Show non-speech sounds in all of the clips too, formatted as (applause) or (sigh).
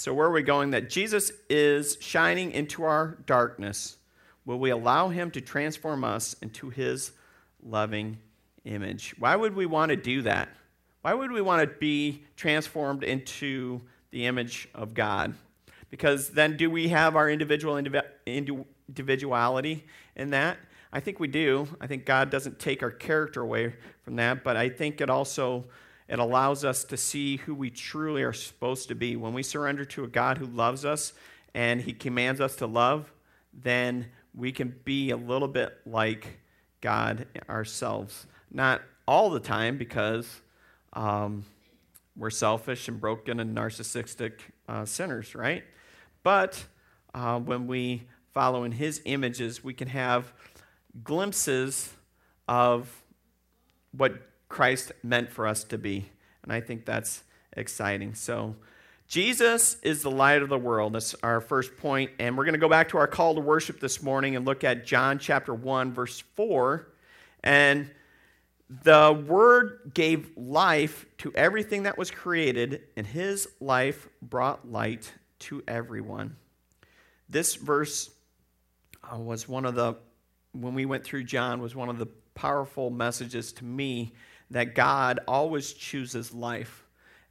So, where are we going? That Jesus is shining into our darkness. Will we allow him to transform us into his loving image? Why would we want to do that? Why would we want to be transformed into the image of God? Because then, do we have our individual individuality in that? I think we do. I think God doesn't take our character away from that, but I think it also it allows us to see who we truly are supposed to be. When we surrender to a God who loves us and he commands us to love, then we can be a little bit like God ourselves. Not all the time because um, we're selfish and broken and narcissistic uh, sinners, right? But uh, when we follow in his images, we can have glimpses of what Christ meant for us to be. And I think that's exciting. So, Jesus is the light of the world. That's our first point. And we're going to go back to our call to worship this morning and look at John chapter 1, verse 4. And the Word gave life to everything that was created, and His life brought light to everyone. This verse uh, was one of the, when we went through John, was one of the powerful messages to me that God always chooses life,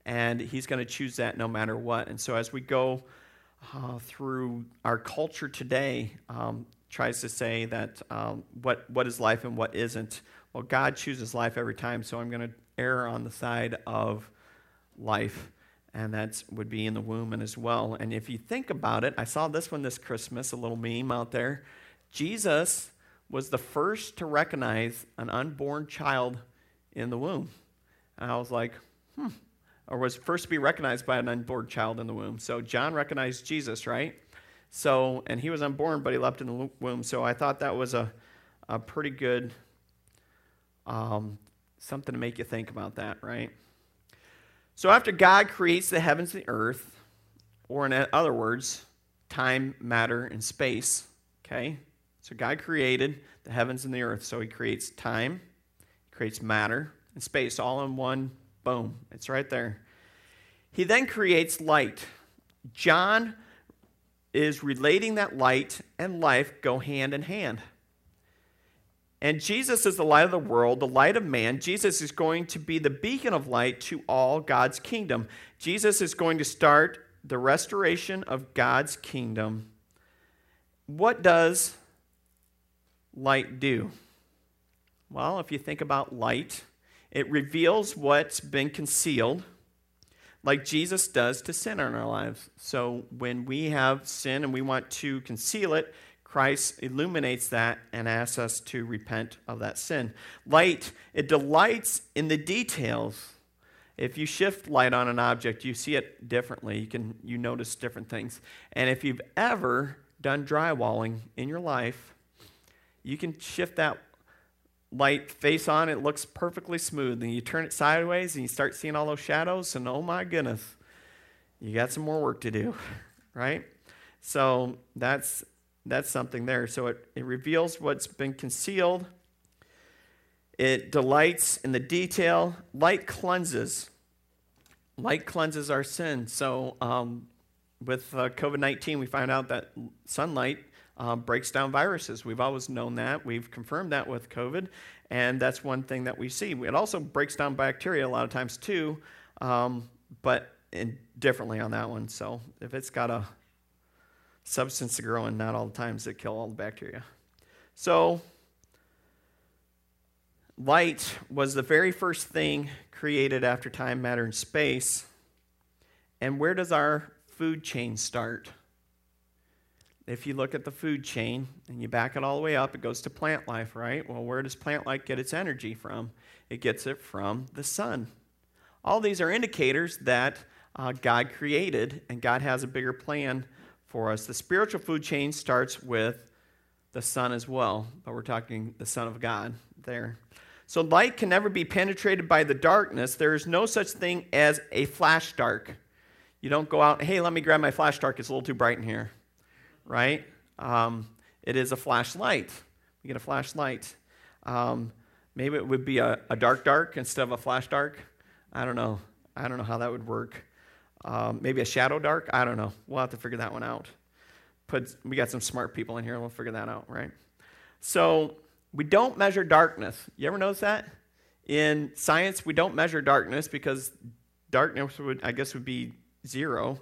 and He's going to choose that no matter what. And so, as we go uh, through our culture today, um, tries to say that um, what what is life and what isn't. Well, God chooses life every time, so I'm going to err on the side of life, and that would be in the womb and as well. And if you think about it, I saw this one this Christmas, a little meme out there. Jesus was the first to recognize an unborn child in the womb. And I was like, hmm. Or was first to be recognized by an unborn child in the womb. So John recognized Jesus, right? So, and he was unborn, but he left in the womb. So I thought that was a, a pretty good um, something to make you think about that, right? So after God creates the heavens and the earth, or in other words, time, matter, and space, okay? So God created the heavens and the earth. So he creates time, creates matter and space all in one boom. It's right there. He then creates light. John is relating that light and life go hand in hand. And Jesus is the light of the world, the light of man. Jesus is going to be the beacon of light to all God's kingdom. Jesus is going to start the restoration of God's kingdom. What does light do? Well, if you think about light, it reveals what's been concealed, like Jesus does to sin in our lives. So when we have sin and we want to conceal it, Christ illuminates that and asks us to repent of that sin. Light, it delights in the details. If you shift light on an object, you see it differently. You can you notice different things. And if you've ever done drywalling in your life, you can shift that light face on, it looks perfectly smooth. And you turn it sideways and you start seeing all those shadows, and oh my goodness, you got some more work to do, (laughs) right? So that's that's something there. So it, it reveals what's been concealed. It delights in the detail. Light cleanses. Light cleanses our sin. So um, with uh, COVID 19, we found out that sunlight um, breaks down viruses. We've always known that. We've confirmed that with COVID, and that's one thing that we see. It also breaks down bacteria a lot of times too, um, but differently on that one. So if it's got a substance to grow in, not all the times it kill all the bacteria. So light was the very first thing created after time, matter, and space. And where does our food chain start? If you look at the food chain and you back it all the way up, it goes to plant life, right? Well, where does plant life get its energy from? It gets it from the sun. All these are indicators that uh, God created and God has a bigger plan for us. The spiritual food chain starts with the sun as well, but we're talking the Son of God there. So light can never be penetrated by the darkness. There is no such thing as a flash dark. You don't go out, hey, let me grab my flash dark. It's a little too bright in here right? Um, it is a flashlight. We get a flashlight. Um, maybe it would be a, a, dark dark instead of a flash dark. I don't know. I don't know how that would work. Um, maybe a shadow dark. I don't know. We'll have to figure that one out. Put, we got some smart people in here. We'll figure that out, right? So we don't measure darkness. You ever notice that? In science, we don't measure darkness because darkness would, I guess, would be zero.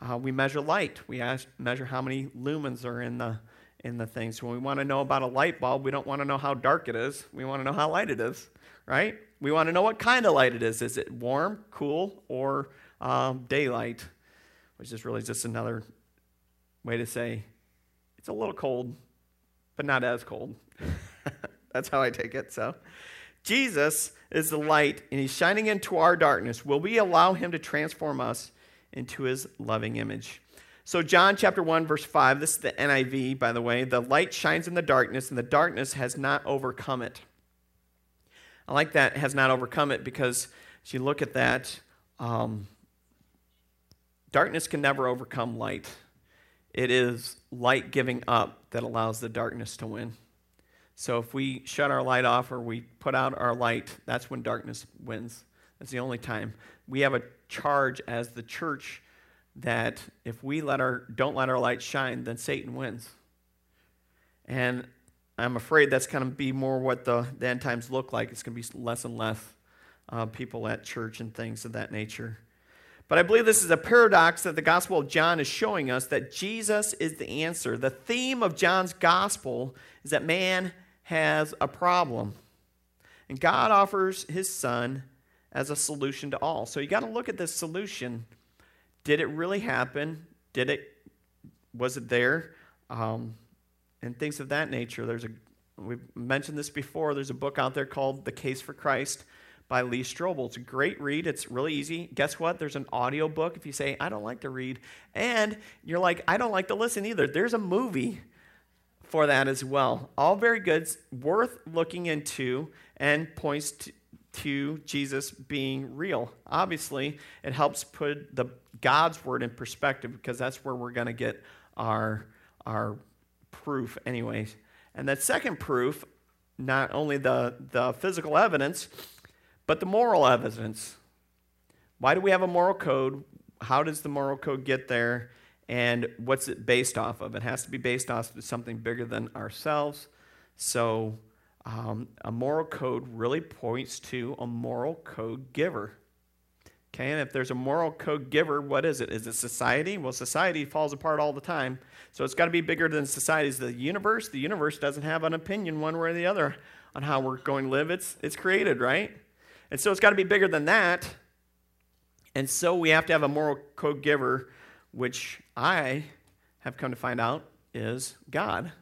Uh, we measure light. We ask, measure how many lumens are in the in the things. When we want to know about a light bulb, we don't want to know how dark it is. We want to know how light it is, right? We want to know what kind of light it is. Is it warm, cool, or um, daylight? Which is really just another way to say it's a little cold, but not as cold. (laughs) That's how I take it. So, Jesus is the light, and He's shining into our darkness. Will we allow Him to transform us into His loving image? So, John chapter 1, verse 5, this is the NIV, by the way. The light shines in the darkness, and the darkness has not overcome it. I like that, has not overcome it, because as you look at that, um, darkness can never overcome light. It is light giving up that allows the darkness to win. So if we shut our light off or we put out our light, that's when darkness wins. That's the only time. We have a charge as the church that if we let our don't let our light shine, then Satan wins. And I'm afraid that's going to be more what the, the end times look like. It's going to be less and less uh, people at church and things of that nature. But I believe this is a paradox that the Gospel of John is showing us that Jesus is the answer. The theme of John's Gospel is that man has a problem. And God offers his son as a solution to all. So you got to look at this solution. Did it really happen? Did it was it there? Um, and things of that nature. There's a we've mentioned this before. There's a book out there called The Case for Christ by Lee Strobel. It's a great read. It's really easy. Guess what? There's an audio book if you say, I don't like to read. And you're like, I don't like to listen either. There's a movie for that as well. All very good, worth looking into, and points to, to Jesus being real. Obviously, it helps put the God's word in perspective because that's where we're going to get our our proof anyways. And that second proof, not only the, the physical evidence, but the moral evidence. Why do we have a moral code? How does the moral code get there? and what's it based off of? It has to be based off of something bigger than ourselves. So, um, a moral code really points to a moral code giver. Okay, and if there's a moral code giver, what is it? Is it society? Well, society falls apart all the time. So it's got to be bigger than society. Is the universe? The universe doesn't have an opinion one way or the other on how we're going to live. It's, it's created, right? And so it's got to be bigger than that. And so we have to have a moral code giver which I have come to find out is God.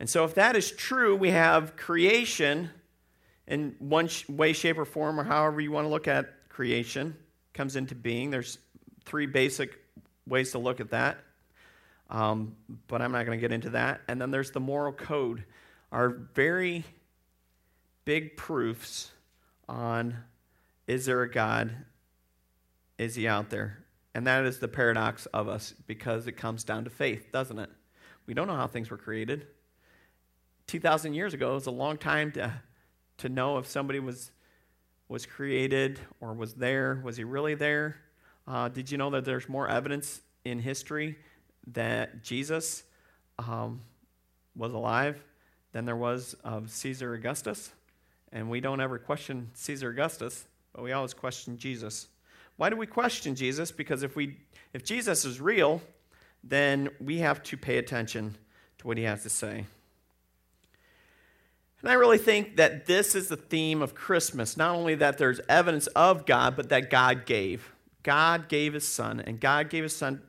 And so, if that is true, we have creation in one way, shape, or form, or however you want to look at creation, comes into being. There's three basic ways to look at that, um, but I'm not going to get into that. And then there's the moral code, our very big proofs on is there a God? Is he out there? And that is the paradox of us because it comes down to faith, doesn't it? We don't know how things were created. 2,000 years ago, it was a long time to, to know if somebody was, was created or was there. Was he really there? Uh, did you know that there's more evidence in history that Jesus um, was alive than there was of Caesar Augustus? And we don't ever question Caesar Augustus, but we always question Jesus. Why do we question Jesus? Because if, we, if Jesus is real, then we have to pay attention to what he has to say. And I really think that this is the theme of Christmas. Not only that there's evidence of God, but that God gave. God gave his son, and God gave his son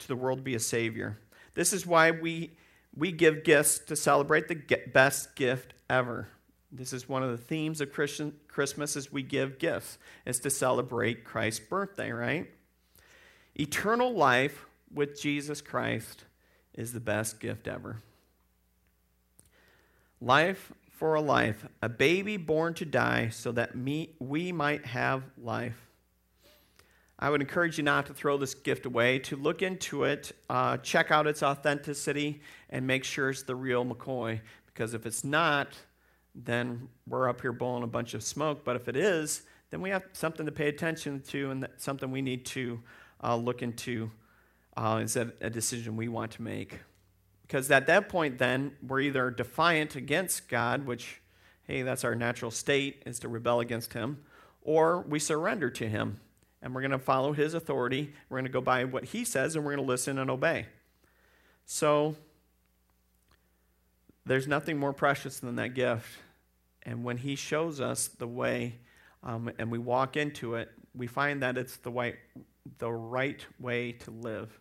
to the world to be a savior. This is why we, we give gifts to celebrate the best gift ever. This is one of the themes of Christian Christmas is we give gifts, is to celebrate Christ's birthday, right? Eternal life with Jesus Christ is the best gift ever. Life for a life, a baby born to die so that me, we might have life. I would encourage you not to throw this gift away, to look into it, uh, check out its authenticity, and make sure it's the real McCoy. Because if it's not, then we're up here blowing a bunch of smoke. But if it is, then we have something to pay attention to and something we need to uh, look into. Uh, a decision we want to make? Because at that point, then, we're either defiant against God, which, hey, that's our natural state, is to rebel against Him, or we surrender to Him and we're going to follow His authority. We're going to go by what He says and we're going to listen and obey. So, there's nothing more precious than that gift. And when He shows us the way um, and we walk into it, we find that it's the right, the right way to live.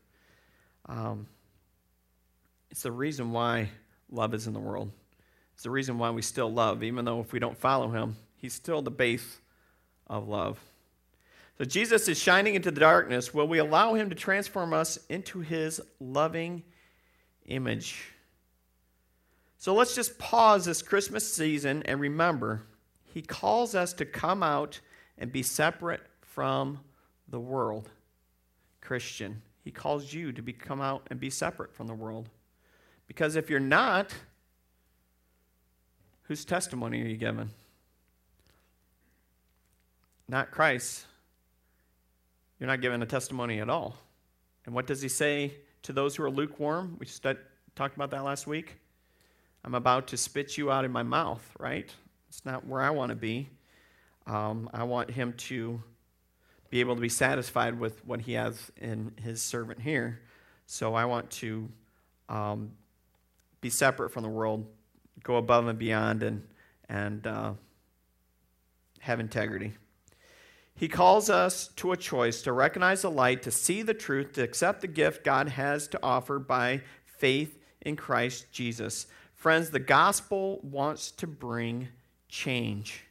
Um, it's the reason why love is in the world. It's the reason why we still love, even though if we don't follow him, he's still the base of love. So Jesus is shining into the darkness. Will we allow him to transform us into his loving image? So let's just pause this Christmas season and remember he calls us to come out and be separate from the world. Christian, he calls you to be, come out and be separate from the world. Because if you're not, whose testimony are you giving? Not Christ. You're not giving a testimony at all. And what does he say to those who are lukewarm? We talked about that last week. I'm about to spit you out in my mouth, right? It's not where I want to be. Um, I want him to be able to be satisfied with what he has in his servant here. So I want to um, be separate from the world, go above and beyond, and, and uh, have integrity. He calls us to a choice to recognize the light, to see the truth, to accept the gift God has to offer by faith in Christ Jesus. Friends, the gospel wants to bring change.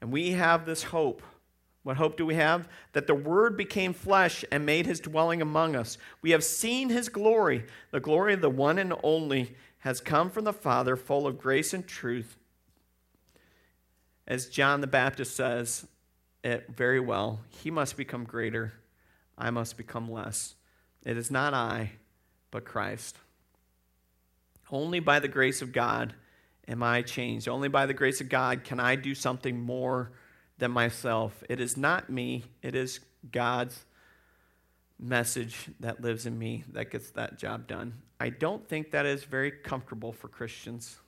And we have this hope. What hope do we have? That the Word became flesh and made his dwelling among us. We have seen his glory. The glory of the one and only has come from the Father, full of grace and truth. As John the Baptist says, it very well. He must become greater, I must become less. It is not I, but Christ. Only by the grace of God am I changed. Only by the grace of God can I do something more than myself. It is not me, it is God's message that lives in me that gets that job done. I don't think that is very comfortable for Christians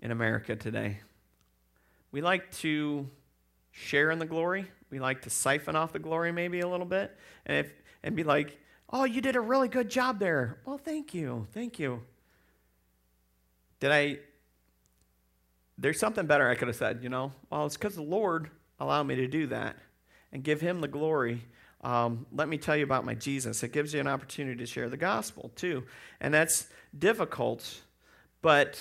in America today. We like to share in the glory. We like to siphon off the glory maybe a little bit and, if, and be like, oh, you did a really good job there. Well, thank you. Thank you. Did I? There's something better I could have said, you know? Well, it's because the Lord allowed me to do that and give him the glory. Um, let me tell you about my Jesus. It gives you an opportunity to share the gospel too. And that's difficult, but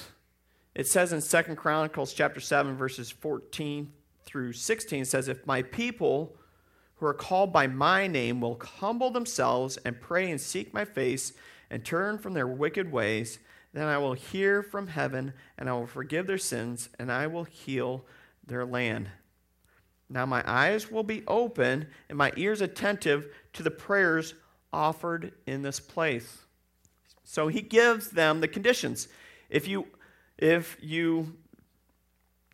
it says in Second Chronicles chapter 7, verses 14 through 16 says, If my people who are called by my name will humble themselves and pray and seek my face and turn from their wicked ways, then I will hear from heaven and I will forgive their sins and I will heal their land. Now my eyes will be open and my ears attentive to the prayers offered in this place. So he gives them the conditions. If you if you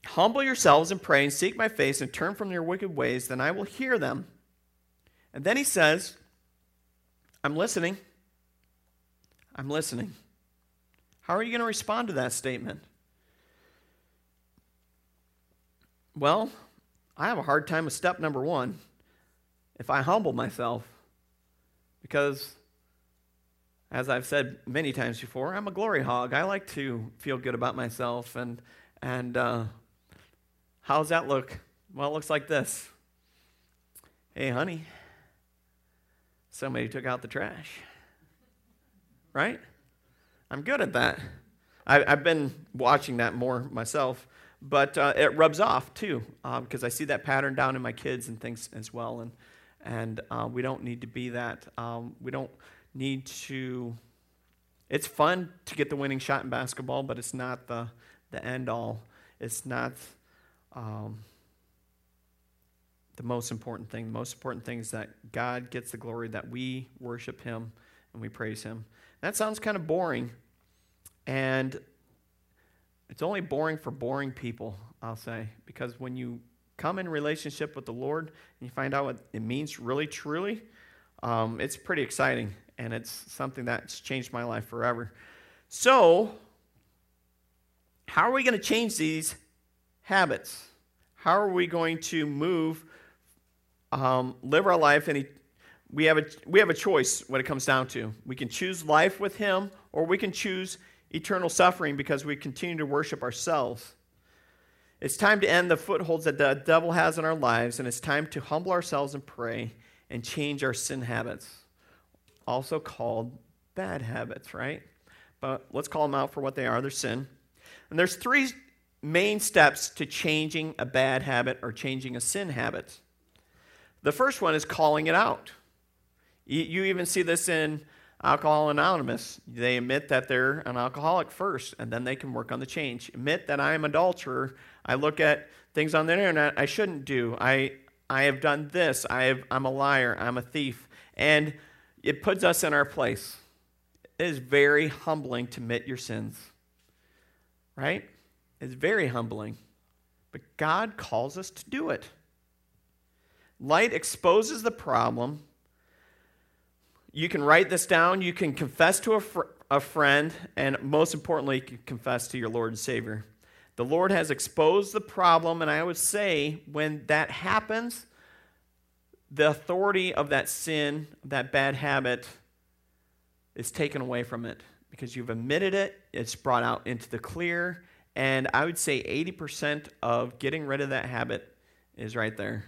Humble yourselves and pray and seek my face and turn from your wicked ways, then I will hear them. And then he says, I'm listening. I'm listening. How are you going to respond to that statement? Well, I have a hard time with step number one if I humble myself. Because, as I've said many times before, I'm a glory hog. I like to feel good about myself and, and uh, How's that look? Well, it looks like this. Hey, honey, somebody took out the trash. Right? I'm good at that. I, have been watching that more myself, but uh, it rubs off too because um, I see that pattern down in my kids and things as well. And, and uh, we don't need to be that. Um, we don't need to. It's fun to get the winning shot in basketball, but it's not the, the end all. It's not um, the most important thing. The most important thing is that God gets the glory, that we worship Him and we praise Him. That sounds kind of boring, and it's only boring for boring people, I'll say, because when you come in relationship with the Lord and you find out what it means really, truly, um, it's pretty exciting. And it's something that's changed my life forever. So, how are we going to change these habits? How are we going to move, um, live our life? And we have, a, we have a choice when it comes down to. We can choose life with Him, or we can choose eternal suffering because we continue to worship ourselves. It's time to end the footholds that the devil has in our lives, and it's time to humble ourselves and pray and change our sin habits, also called bad habits, right? But let's call them out for what they are. They're sin. And there's three main steps to changing a bad habit or changing a sin habit. The first one is calling it out. You even see this in Alcohol Anonymous. They admit that they're an alcoholic first, and then they can work on the change. Admit that I am adulterer. I look at things on the internet I shouldn't do. I, I have done this. I have, I'm a liar. I'm a thief. And it puts us in our place. It is very humbling to admit your sins, right? It's very humbling. But God calls us to do it. Light exposes the problem you can write this down. You can confess to a, fr- a friend, and most importantly, you can confess to your Lord and Savior. The Lord has exposed the problem, and I would say when that happens, the authority of that sin, that bad habit, is taken away from it because you've admitted it, it's brought out into the clear, and I would say 80% of getting rid of that habit is right there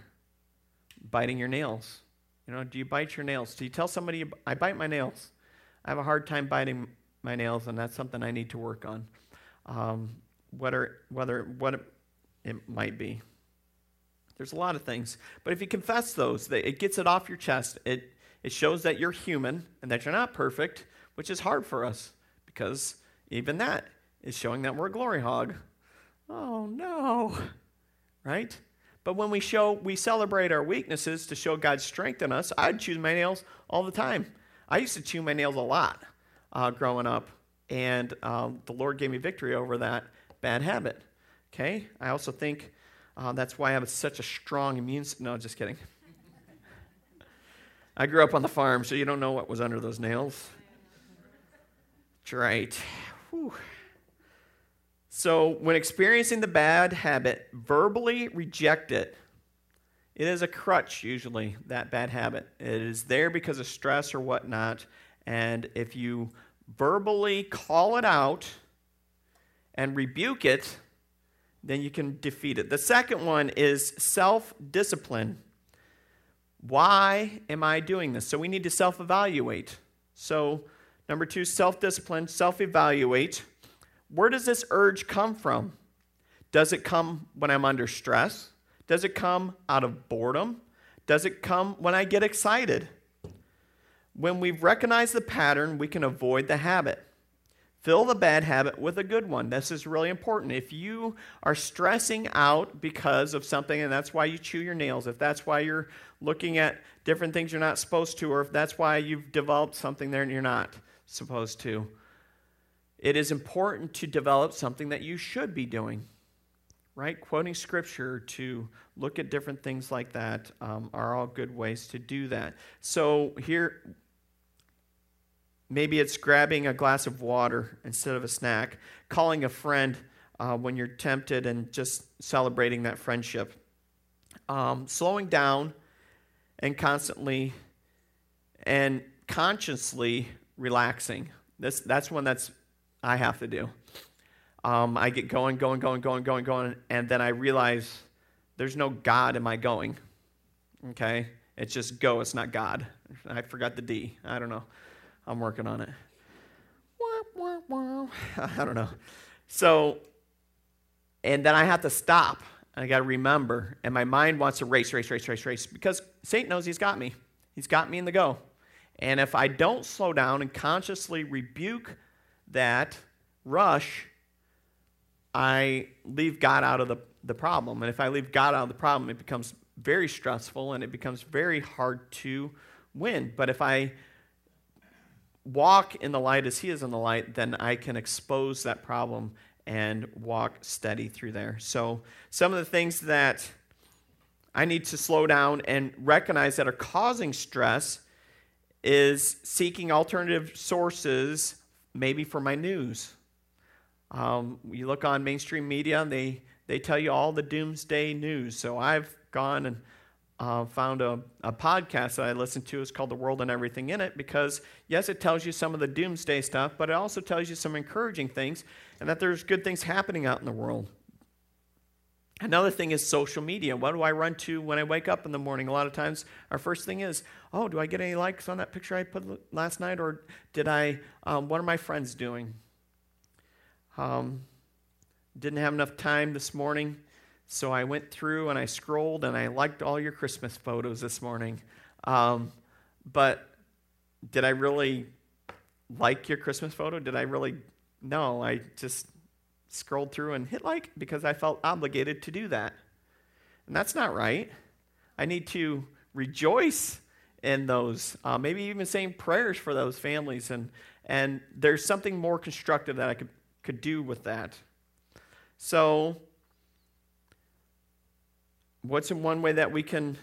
biting your nails. You know, do you bite your nails? Do you tell somebody, I bite my nails? I have a hard time biting my nails, and that's something I need to work on. Um, whether, whether, what it, might be. There's a lot of things. But if you confess those, it gets it off your chest. It, it shows that you're human and that you're not perfect, which is hard for us because even that is showing that we're a glory hog. Oh, no. Right? But when we show, we celebrate our weaknesses to show God's strength in us. I'd chew my nails all the time. I used to chew my nails a lot uh, growing up, and um, the Lord gave me victory over that bad habit. Okay? I also think uh, that's why I have such a strong immune system. No, just kidding. (laughs) I grew up on the farm, so you don't know what was under those nails. That's right. Whew. So, when experiencing the bad habit, verbally reject it. It is a crutch, usually, that bad habit. It is there because of stress or whatnot. And if you verbally call it out and rebuke it, then you can defeat it. The second one is self discipline. Why am I doing this? So, we need to self evaluate. So, number two, self discipline, self evaluate. Where does this urge come from? Does it come when I'm under stress? Does it come out of boredom? Does it come when I get excited? When we've recognized the pattern, we can avoid the habit. Fill the bad habit with a good one. This is really important. If you are stressing out because of something, and that's why you chew your nails, if that's why you're looking at different things you're not supposed to, or if that's why you've developed something there and you're not supposed to, it is important to develop something that you should be doing, right? Quoting scripture to look at different things like that um, are all good ways to do that. So here, maybe it's grabbing a glass of water instead of a snack, calling a friend uh, when you're tempted, and just celebrating that friendship. Um, slowing down and constantly and consciously relaxing. This, that's one that's I have to do. Um, I get going, going, going, going, going, going, and then I realize there's no God in my going. Okay? It's just go, it's not God. I forgot the D. I don't know. I'm working on it. (laughs) I don't know. So, and then I have to stop. I got to remember. And my mind wants to race, race, race, race, race because Satan knows he's got me. He's got me in the go. And if I don't slow down and consciously rebuke that rush, I leave God out of the, the problem. And if I leave God out of the problem, it becomes very stressful and it becomes very hard to win. But if I walk in the light as He is in the light, then I can expose that problem and walk steady through there. So, some of the things that I need to slow down and recognize that are causing stress is seeking alternative sources, maybe for my news. Um, you look on mainstream media, and they, they tell you all the doomsday news. So I've gone and uh, found a, a podcast that I listen to. It's called The World and Everything in It because, yes, it tells you some of the doomsday stuff, but it also tells you some encouraging things and that there's good things happening out in the world. Another thing is social media. What do I run to when I wake up in the morning? A lot of times, our first thing is, oh, do I get any likes on that picture I put last night? Or did I, um, what are my friends doing? Um, didn't have enough time this morning, so I went through and I scrolled and I liked all your Christmas photos this morning. Um, but did I really like your Christmas photo? Did I really? No, I just scrolled through and hit like because I felt obligated to do that. And that's not right. I need to rejoice in those, uh, maybe even saying prayers for those families. And, and there's something more constructive that I could, could do with that. So, what's in one way that we can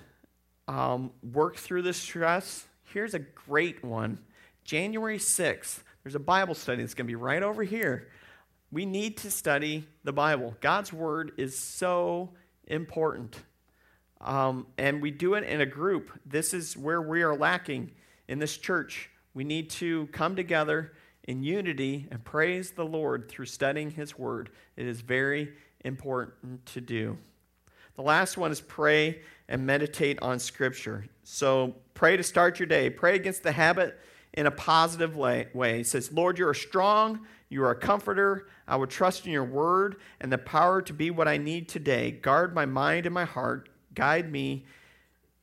um, work through this stress? Here's a great one January 6th. There's a Bible study that's going to be right over here we need to study the Bible. God's Word is so important. Um, and we do it in a group. This is where we are lacking in this church. We need to come together in unity and praise the Lord through studying His Word. It is very important to do. The last one is pray and meditate on Scripture. So pray to start your day. Pray against the habit in a positive way. He says, Lord, you are a strong you are a comforter. I will trust in your word and the power to be what I need today. Guard my mind and my heart. Guide me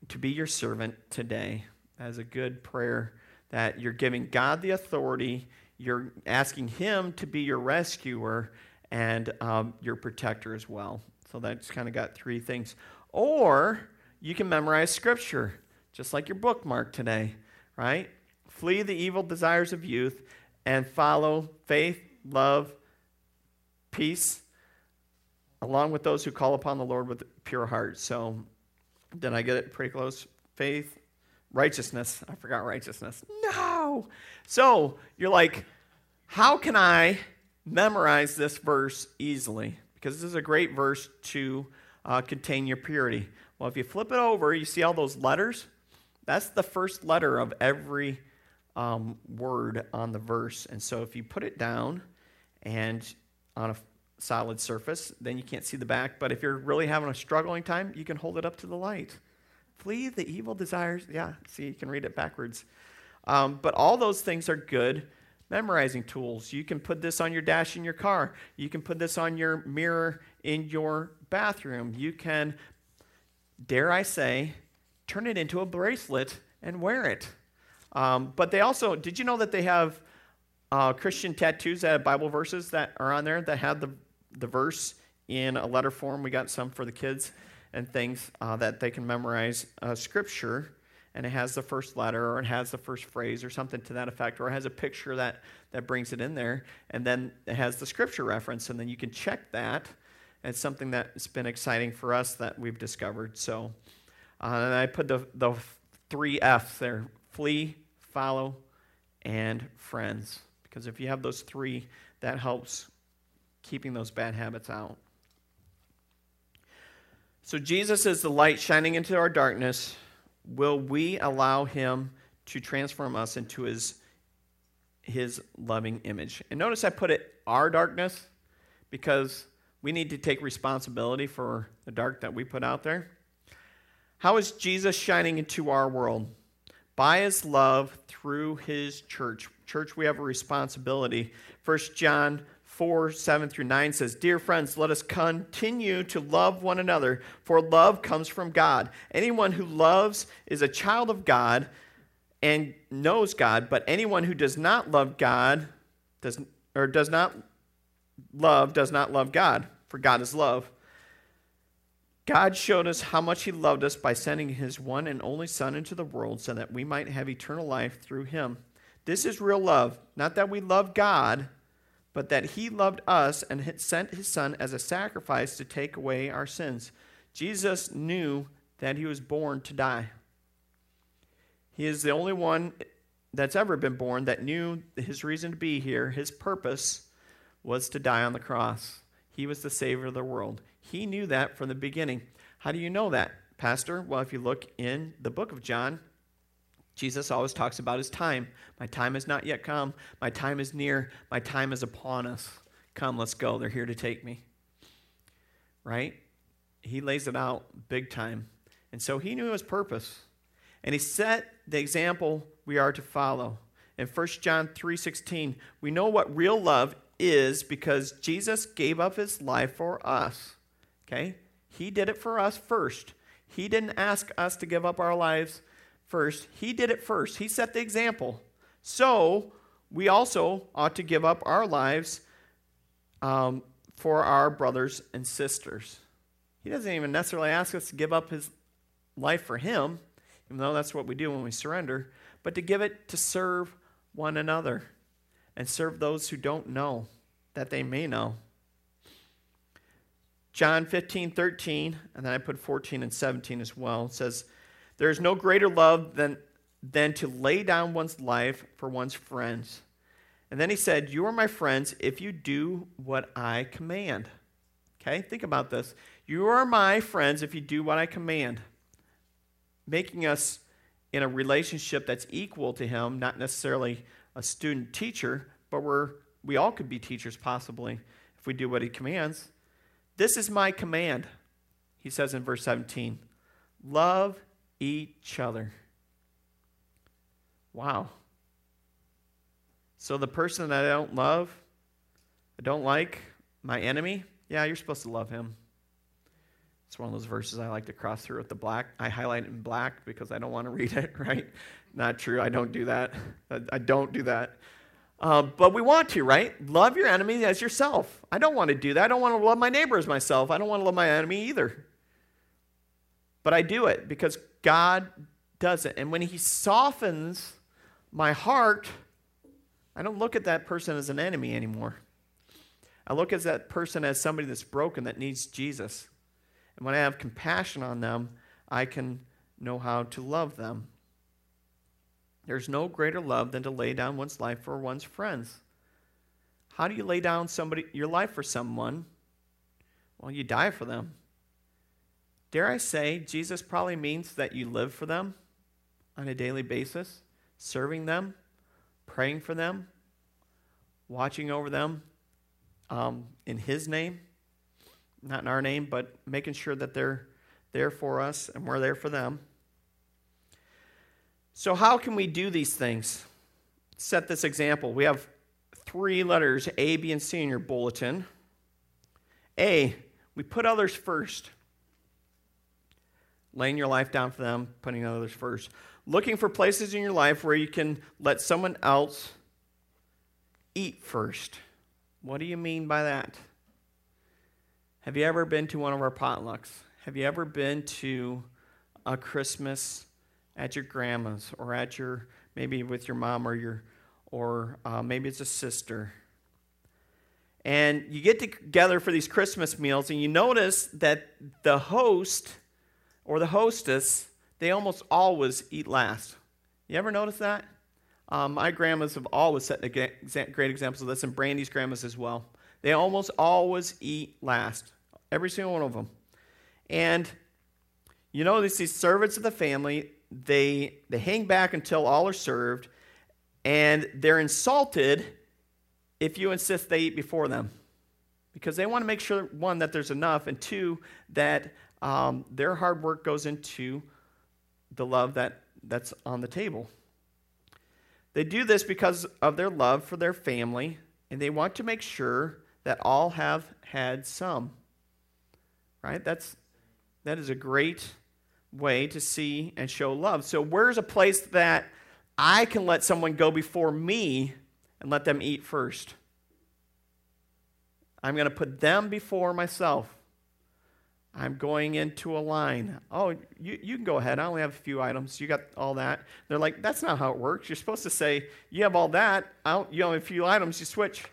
to be your servant today. As a good prayer that you're giving God the authority, you're asking Him to be your rescuer and um, your protector as well. So that's kind of got three things. Or you can memorize Scripture, just like your bookmark today, right? Flee the evil desires of youth and follow faith, love, peace, along with those who call upon the Lord with pure hearts. So, did I get it pretty close? Faith, righteousness. I forgot righteousness. No. So, you're like, how can I memorize this verse easily? Because this is a great verse to uh, contain your purity. Well, if you flip it over, you see all those letters? That's the first letter of every um, word on the verse. And so if you put it down and on a solid surface, then you can't see the back. But if you're really having a struggling time, you can hold it up to the light. Flee the evil desires. Yeah, see, you can read it backwards. Um, but all those things are good memorizing tools. You can put this on your dash in your car. You can put this on your mirror in your bathroom. You can, dare I say, turn it into a bracelet and wear it. Um, but they also, did you know that they have uh, Christian tattoos that have Bible verses that are on there that have the, the verse in a letter form? We got some for the kids and things uh, that they can memorize uh, scripture and it has the first letter or it has the first phrase or something to that effect or it has a picture that, that brings it in there and then it has the scripture reference and then you can check that. It's something that's been exciting for us that we've discovered. So uh, and i put the, the three f's there flee follow, and friends. Because if you have those three, that helps keeping those bad habits out. So, Jesus is the light shining into our darkness. Will we allow him to transform us into his, his loving image? And notice I put it our darkness because we need to take responsibility for the dark that we put out there. How is Jesus shining into our world? By his love through his church. Church, we have a responsibility. 1 John 4 7 through 9 says, Dear friends, let us continue to love one another, for love comes from God. Anyone who loves is a child of God and knows God, but anyone who does not love God does, or does not love does not love God, for God is love. God showed us how much He loved us by sending His one and only Son into the world so that we might have eternal life through Him. This is real love. Not that we love God, but that He loved us and sent His Son as a sacrifice to take away our sins. Jesus knew that he was born to die. He is the only one that's ever been born that knew his reason to be here, his purpose was to die on the cross. He was the Savior of the world. He knew that from the beginning. How do you know that, Pastor? Well, if you look in the book of John, Jesus always talks about his time. My time has not yet come. My time is near. My time is upon us. Come, let's go. They're here to take me. Right? He lays it out big time. And so he knew his purpose. And he set the example we are to follow. In 1 John 3:16, we know what real love is because Jesus gave up his life for us. Okay? He did it for us first. He didn't ask us to give up our lives first. He did it first. He set the example. So, we also ought to give up our lives um, for our brothers and sisters. He doesn't even necessarily ask us to give up his life for him, even though that's what we do when we surrender, but to give it to serve one another and serve those who don't know that they may know. John 15, 13, and then I put 14 and 17 as well, It says, There is no greater love than, than to lay down one's life for one's friends. And then he said, You are my friends if you do what I command. Okay, think about this. You are my friends if you do what I command. Making us in a relationship that's equal to him, not necessarily a student teacher, but we're, we all could be teachers possibly if we do what he commands. This is my command, he says in verse 17 love each other. Wow. So the person that I don't love, I don't like, my enemy, yeah, you're supposed to love him. It's one of those verses I like to cross through with the black. I highlight it in black because I don't want to (laughs) read it, right? Not true. I don't do that. I don't do that. Uh, but we want to, right? Love your enemy as yourself. I don't want to do that. I don't want to love my neighbor as myself. I don't want to love my enemy either. But I do it because God does it. And when He softens my heart, I don't look at that person as an enemy anymore. I look at that person as somebody that's broken that needs Jesus. And when I have compassion on them, I can know how to love them. There's no greater love than to lay down one's life for one's friends. How do you lay down somebody your life for someone? Well, you die for them. Dare I say, Jesus probably means that you live for them on a daily basis, serving them, praying for them, watching over them um, in His name not in our name, but making sure that they're there for us and we're there for them. So, how can we do these things? Set this example. We have three letters A, B, and C in your bulletin. A, we put others first. Laying your life down for them, putting others first. Looking for places in your life where you can let someone else eat first. What do you mean by that? Have you ever been to one of our potlucks? Have you ever been to a Christmas at your grandma's or at your maybe with your mom or your or uh, maybe it's a sister? And you get together for these Christmas meals, and you notice that the host or the hostess they almost always eat last. You ever notice that? Um, my grandmas have always set great examples of this, and Brandy's grandmas as well. They almost always eat last every single one of them. And you know, these servants of the family, they, they hang back until all are served, and they're insulted if you insist they eat before them. Because they want to make sure, one, that there's enough, and two, that um, their hard work goes into the love that, that's on the table. They do this because of their love for their family, and they want to make sure that all have had some right? That's that is a great way to see and show love. So where's a place that I can let someone go before me and let them eat first? I'm going to put them before myself. I'm going into a line. Oh, you, you can go ahead. I only have a few items. You got all that. They're like, that's not how it works. You're supposed to say, you have all that. I'll, you have a few items. You switch.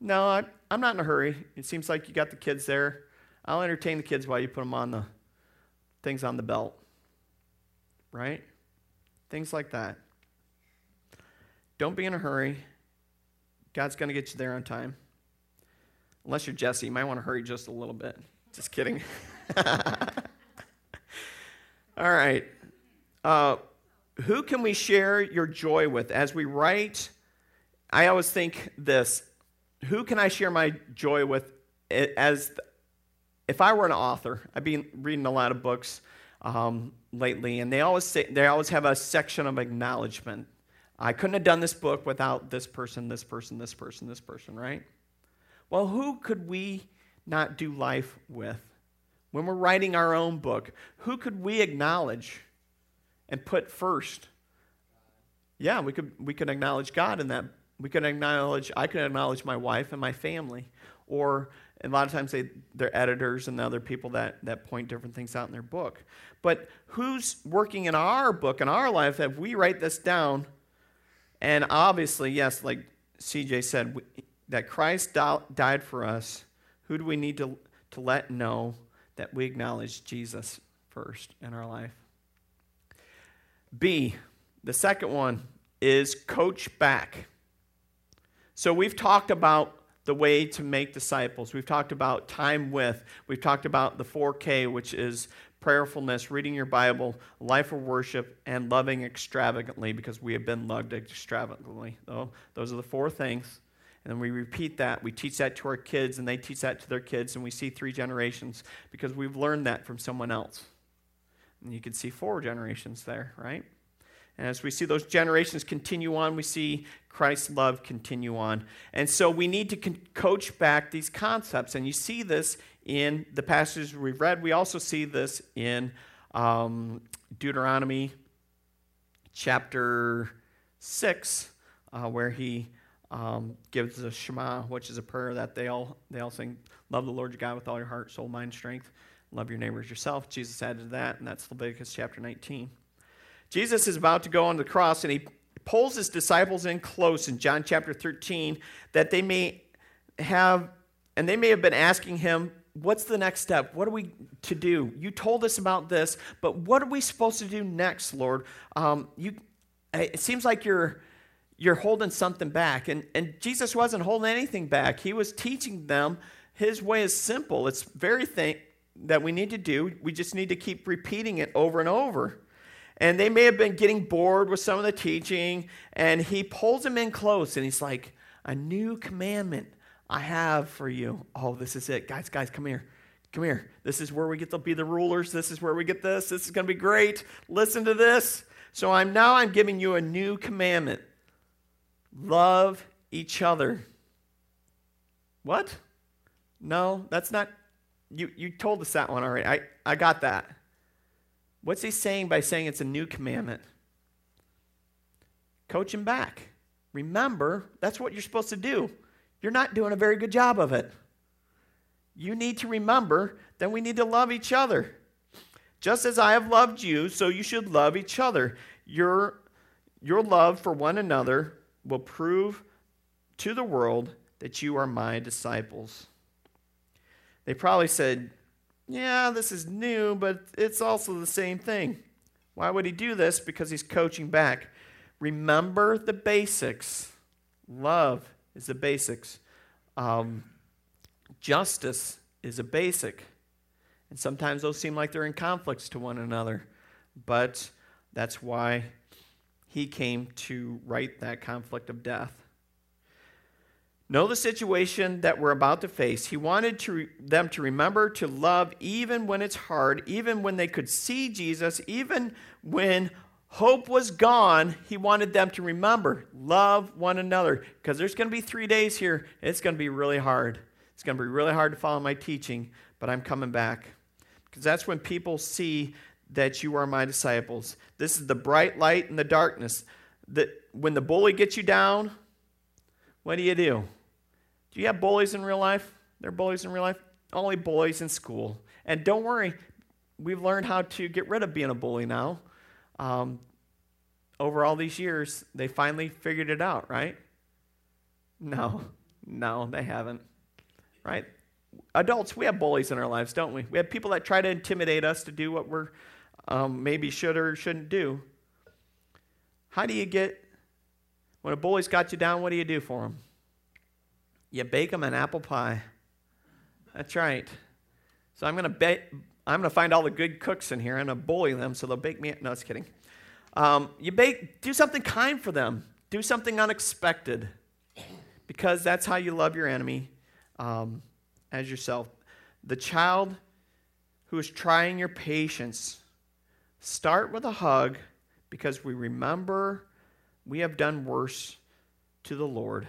No, I, I'm not in a hurry. It seems like you got the kids there. I'll entertain the kids while you put them on the things on the belt. Right? Things like that. Don't be in a hurry. God's going to get you there on time. Unless you're Jesse, you might want to hurry just a little bit. Just kidding. (laughs) All right. Uh, who can we share your joy with? As we write, I always think this who can I share my joy with as if I were an author? I've been reading a lot of books um, lately, and they always say they always have a section of acknowledgement. I couldn't have done this book without this person, this person, this person, this person, right? Well, who could we not do life with? When we're writing our own book, who could we acknowledge and put first? Yeah, we could, we could acknowledge God in that. We could acknowledge, I could acknowledge my wife and my family. Or a lot of times they, they're editors and the other people that, that point different things out in their book. But who's working in our book, in our life, that we write this down? And obviously, yes, like CJ said, we, that Christ died for us. Who do we need to, to let know that we acknowledge Jesus first in our life? B, the second one is coach back. So we've talked about the way to make disciples. We've talked about time with. We've talked about the 4K, which is prayerfulness, reading your Bible, life of worship, and loving extravagantly because we have been loved extravagantly. Those are the four things. And we repeat that. We teach that to our kids, and they teach that to their kids, and we see three generations because we've learned that from someone else. And you can see four generations there, right? And as we see those generations continue on, we see Christ's love continue on. And so we need to con- coach back these concepts. And you see this in the passages we've read. We also see this in um, Deuteronomy chapter 6, uh, where he um, gives the Shema, which is a prayer that they all, they all sing Love the Lord your God with all your heart, soul, mind, strength. Love your neighbors yourself. Jesus added that, and that's Leviticus chapter 19. Jesus is about to go on the cross and he pulls his disciples in close in John chapter 13 that they may have, and they may have been asking him, What's the next step? What are we to do? You told us about this, but what are we supposed to do next, Lord? Um, you, it seems like you're you're holding something back. And, and Jesus wasn't holding anything back. He was teaching them his way is simple. It's very thing that we need to do. We just need to keep repeating it over and over. And they may have been getting bored with some of the teaching, and he pulls them in close and he's like, A new commandment I have for you. Oh, this is it. Guys, guys, come here. Come here. This is where we get to be the rulers. This is where we get this. This is going to be great. Listen to this. So I'm now I'm giving you a new commandment. Love each other. What? No, that's not you you told us that one already. I, I got that. What's he saying by saying it's a new commandment? Coach him back. Remember, that's what you're supposed to do. You're not doing a very good job of it. You need to remember that we need to love each other. Just as I have loved you, so you should love each other. Your, your love for one another will prove to the world that you are my disciples. They probably said, yeah, this is new, but it's also the same thing. Why would he do this? Because he's coaching back. Remember the basics. Love is the basics. Um, justice is a basic. And sometimes those seem like they're in conflicts to one another. But that's why he came to right that conflict of death. Know the situation that we're about to face. He wanted to, them to remember to love even when it's hard, even when they could see Jesus, even when hope was gone. He wanted them to remember, love one another. Because there's going to be three days here. It's going to be really hard. It's going to be really hard to follow my teaching, but I'm coming back. Because that's when people see that you are my disciples. This is the bright light in the darkness. That when the bully gets you down, what do you do? Do you have bullies in real life? They're bullies in real life? Only bullies in school. And don't worry, we've learned how to get rid of being a bully now. Um, over all these years, they finally figured it out, right? No, (laughs) no, they haven't. Right? Adults, we have bullies in our lives, don't we? We have people that try to intimidate us to do what we're um, maybe should or shouldn't do. How do you get, when a bully's got you down, what do you do for them? You bake them an apple pie. That's right. So I'm to bet. I'm to find all the good cooks in here. I'm to bully them so they'll bake me. No, just kidding. Um, you bake. Do something kind for them. Do something unexpected, because that's how you love your enemy um, as yourself. The child who is trying your patience, start with a hug, because we remember we have done worse to the Lord.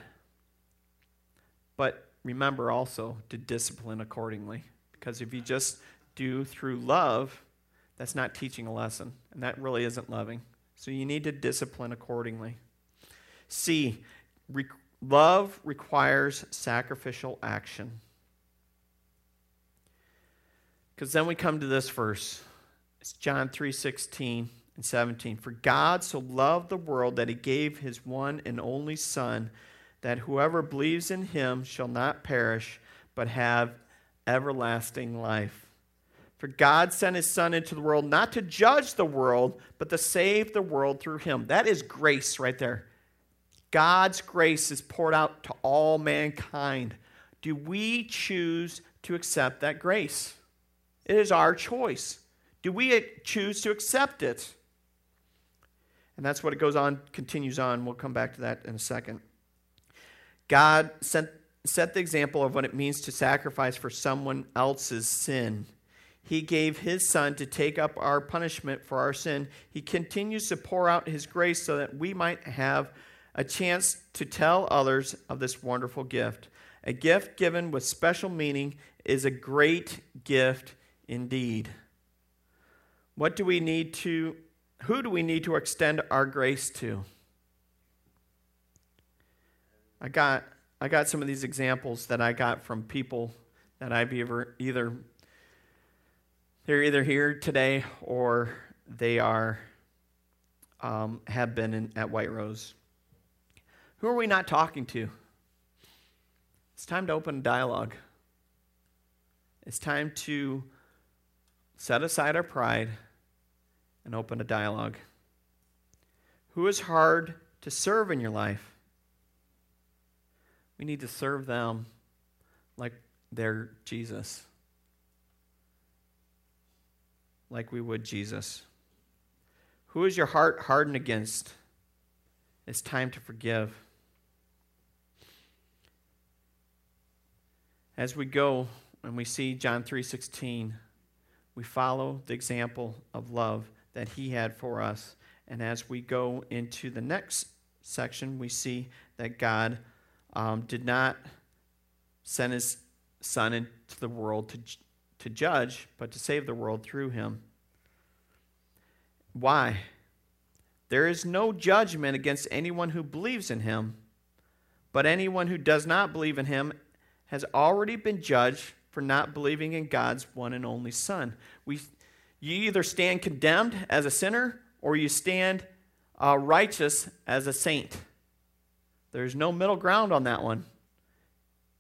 But remember also to discipline accordingly. Because if you just do through love, that's not teaching a lesson, and that really isn't loving. So you need to discipline accordingly. C, re- love requires sacrificial action. Because then we come to this verse. It's John 3:16 and 17. For God so loved the world that he gave his one and only son that whoever believes in him shall not perish, but have everlasting life. For God sent his Son into the world not to judge the world, but to save the world through him. That is grace right there. God's grace is poured out to all mankind. Do we choose to accept that grace? It is our choice. Do we choose to accept it? And that's what it goes on, continues on. We'll come back to that in a second. God sent, set the example of what it means to sacrifice for someone else's sin. He gave his son to take up our punishment for our sin. He continues to pour out his grace so that we might have a chance to tell others of this wonderful gift. A gift given with special meaning is a great gift indeed. What do we need to who do we need to extend our grace to? I got I got some of these examples that I got from people that I've ever either they're either here today or they are um, have been in, at White Rose. Who are we not talking to? It's time to open a dialogue. It's time to set aside our pride and open a dialogue. Who is hard to serve in your life? We need to serve them like they're Jesus, like we would Jesus. Who is your heart hardened against? It's time to forgive. As we go and we see John 3:16, we follow the example of love that he had for us. And as we go into the next section, we see that God um, did not send his son into the world to, to judge, but to save the world through him. Why? There is no judgment against anyone who believes in him, but anyone who does not believe in him has already been judged for not believing in God's one and only Son. We, you either stand condemned as a sinner or you stand uh, righteous as a saint. There's no middle ground on that one.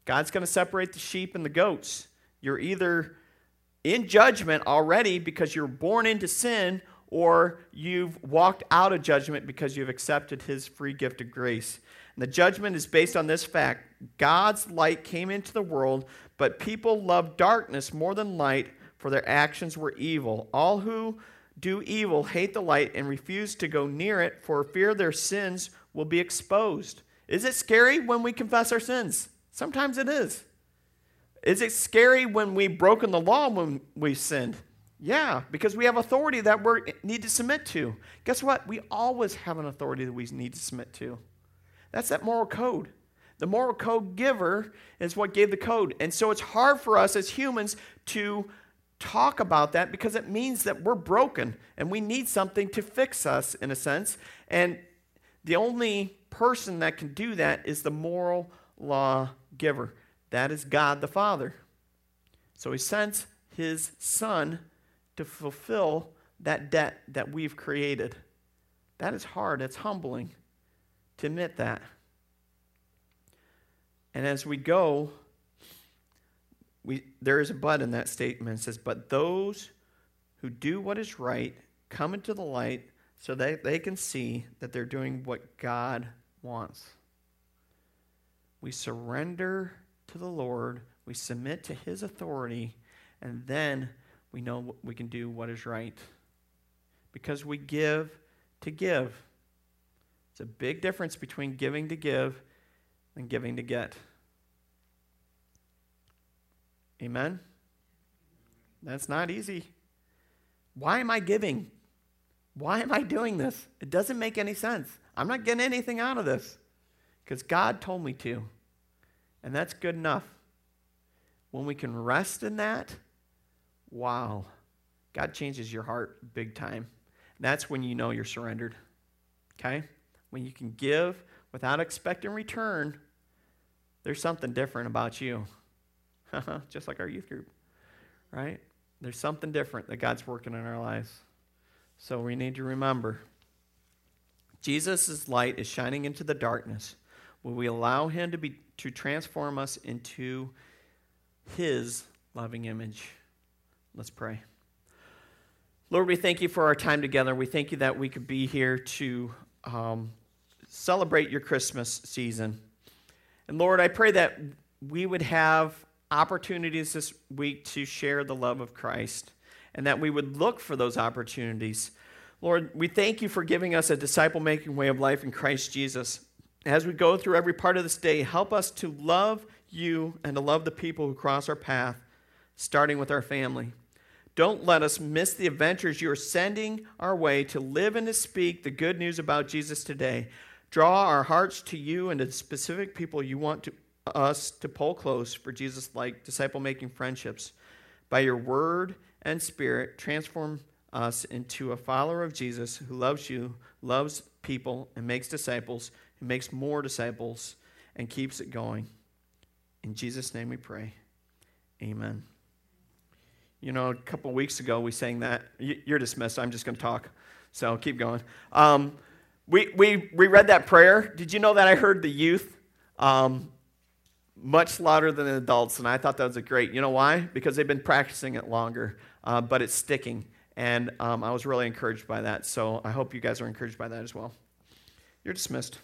God's going to separate the sheep and the goats. You're either in judgment already because you're born into sin, or you've walked out of judgment because you've accepted his free gift of grace. And the judgment is based on this fact God's light came into the world, but people loved darkness more than light, for their actions were evil. All who do evil hate the light and refuse to go near it for fear their sins will be exposed. Is it scary when we confess our sins? Sometimes it is. Is it scary when we've broken the law when we've sinned? Yeah, because we have authority that we need to submit to. Guess what? We always have an authority that we need to submit to. That's that moral code. The moral code giver is what gave the code. And so it's hard for us as humans to talk about that because it means that we're broken and we need something to fix us in a sense. And the only person that can do that is the moral law giver. That is God the Father. So he sends his Son to fulfill that debt that we've created. That is hard. It's humbling to admit that. And as we go, we, there is a but in that statement. It says, But those who do what is right come into the light so that they can see that they're doing what God wants. We surrender to the Lord, we submit to His authority, and then we know we can do what is right. Because we give to give. It's a big difference between giving to give and giving to get. Amen? That's not easy. Why am I giving? Why am I doing this? It doesn't make any sense. I'm not getting anything out of this because God told me to. And that's good enough. When we can rest in that, wow, God changes your heart big time. That's when you know you're surrendered. Okay? When you can give without expecting return, there's something different about you. (laughs) Just like our youth group, right? There's something different that God's working in our lives. So we need to remember Jesus' light is shining into the darkness. Will we allow him to be to transform us into his loving image? Let's pray. Lord, we thank you for our time together. We thank you that we could be here to um, celebrate your Christmas season. And Lord, I pray that we would have opportunities this week to share the love of Christ and that we would look for those opportunities. Lord, we thank you for giving us a disciple making way of life in Christ Jesus. As we go through every part of this day, help us to love you and to love the people who cross our path, starting with our family. Don't let us miss the adventures you are sending our way to live and to speak the good news about Jesus today. Draw our hearts to you and to specific people you want to, us to pull close for Jesus like disciple making friendships. By your word and spirit, transform us into a follower of Jesus who loves you, loves people, and makes disciples, who makes more disciples, and keeps it going. In Jesus' name we pray. Amen. You know, a couple weeks ago we sang that. You're dismissed. I'm just going to talk. So keep going. Um, we, we, we read that prayer. Did you know that I heard the youth um, much louder than the adults? And I thought that was a great. You know why? Because they've been practicing it longer, uh, but it's sticking. And um, I was really encouraged by that. So I hope you guys are encouraged by that as well. You're dismissed.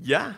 Yeah.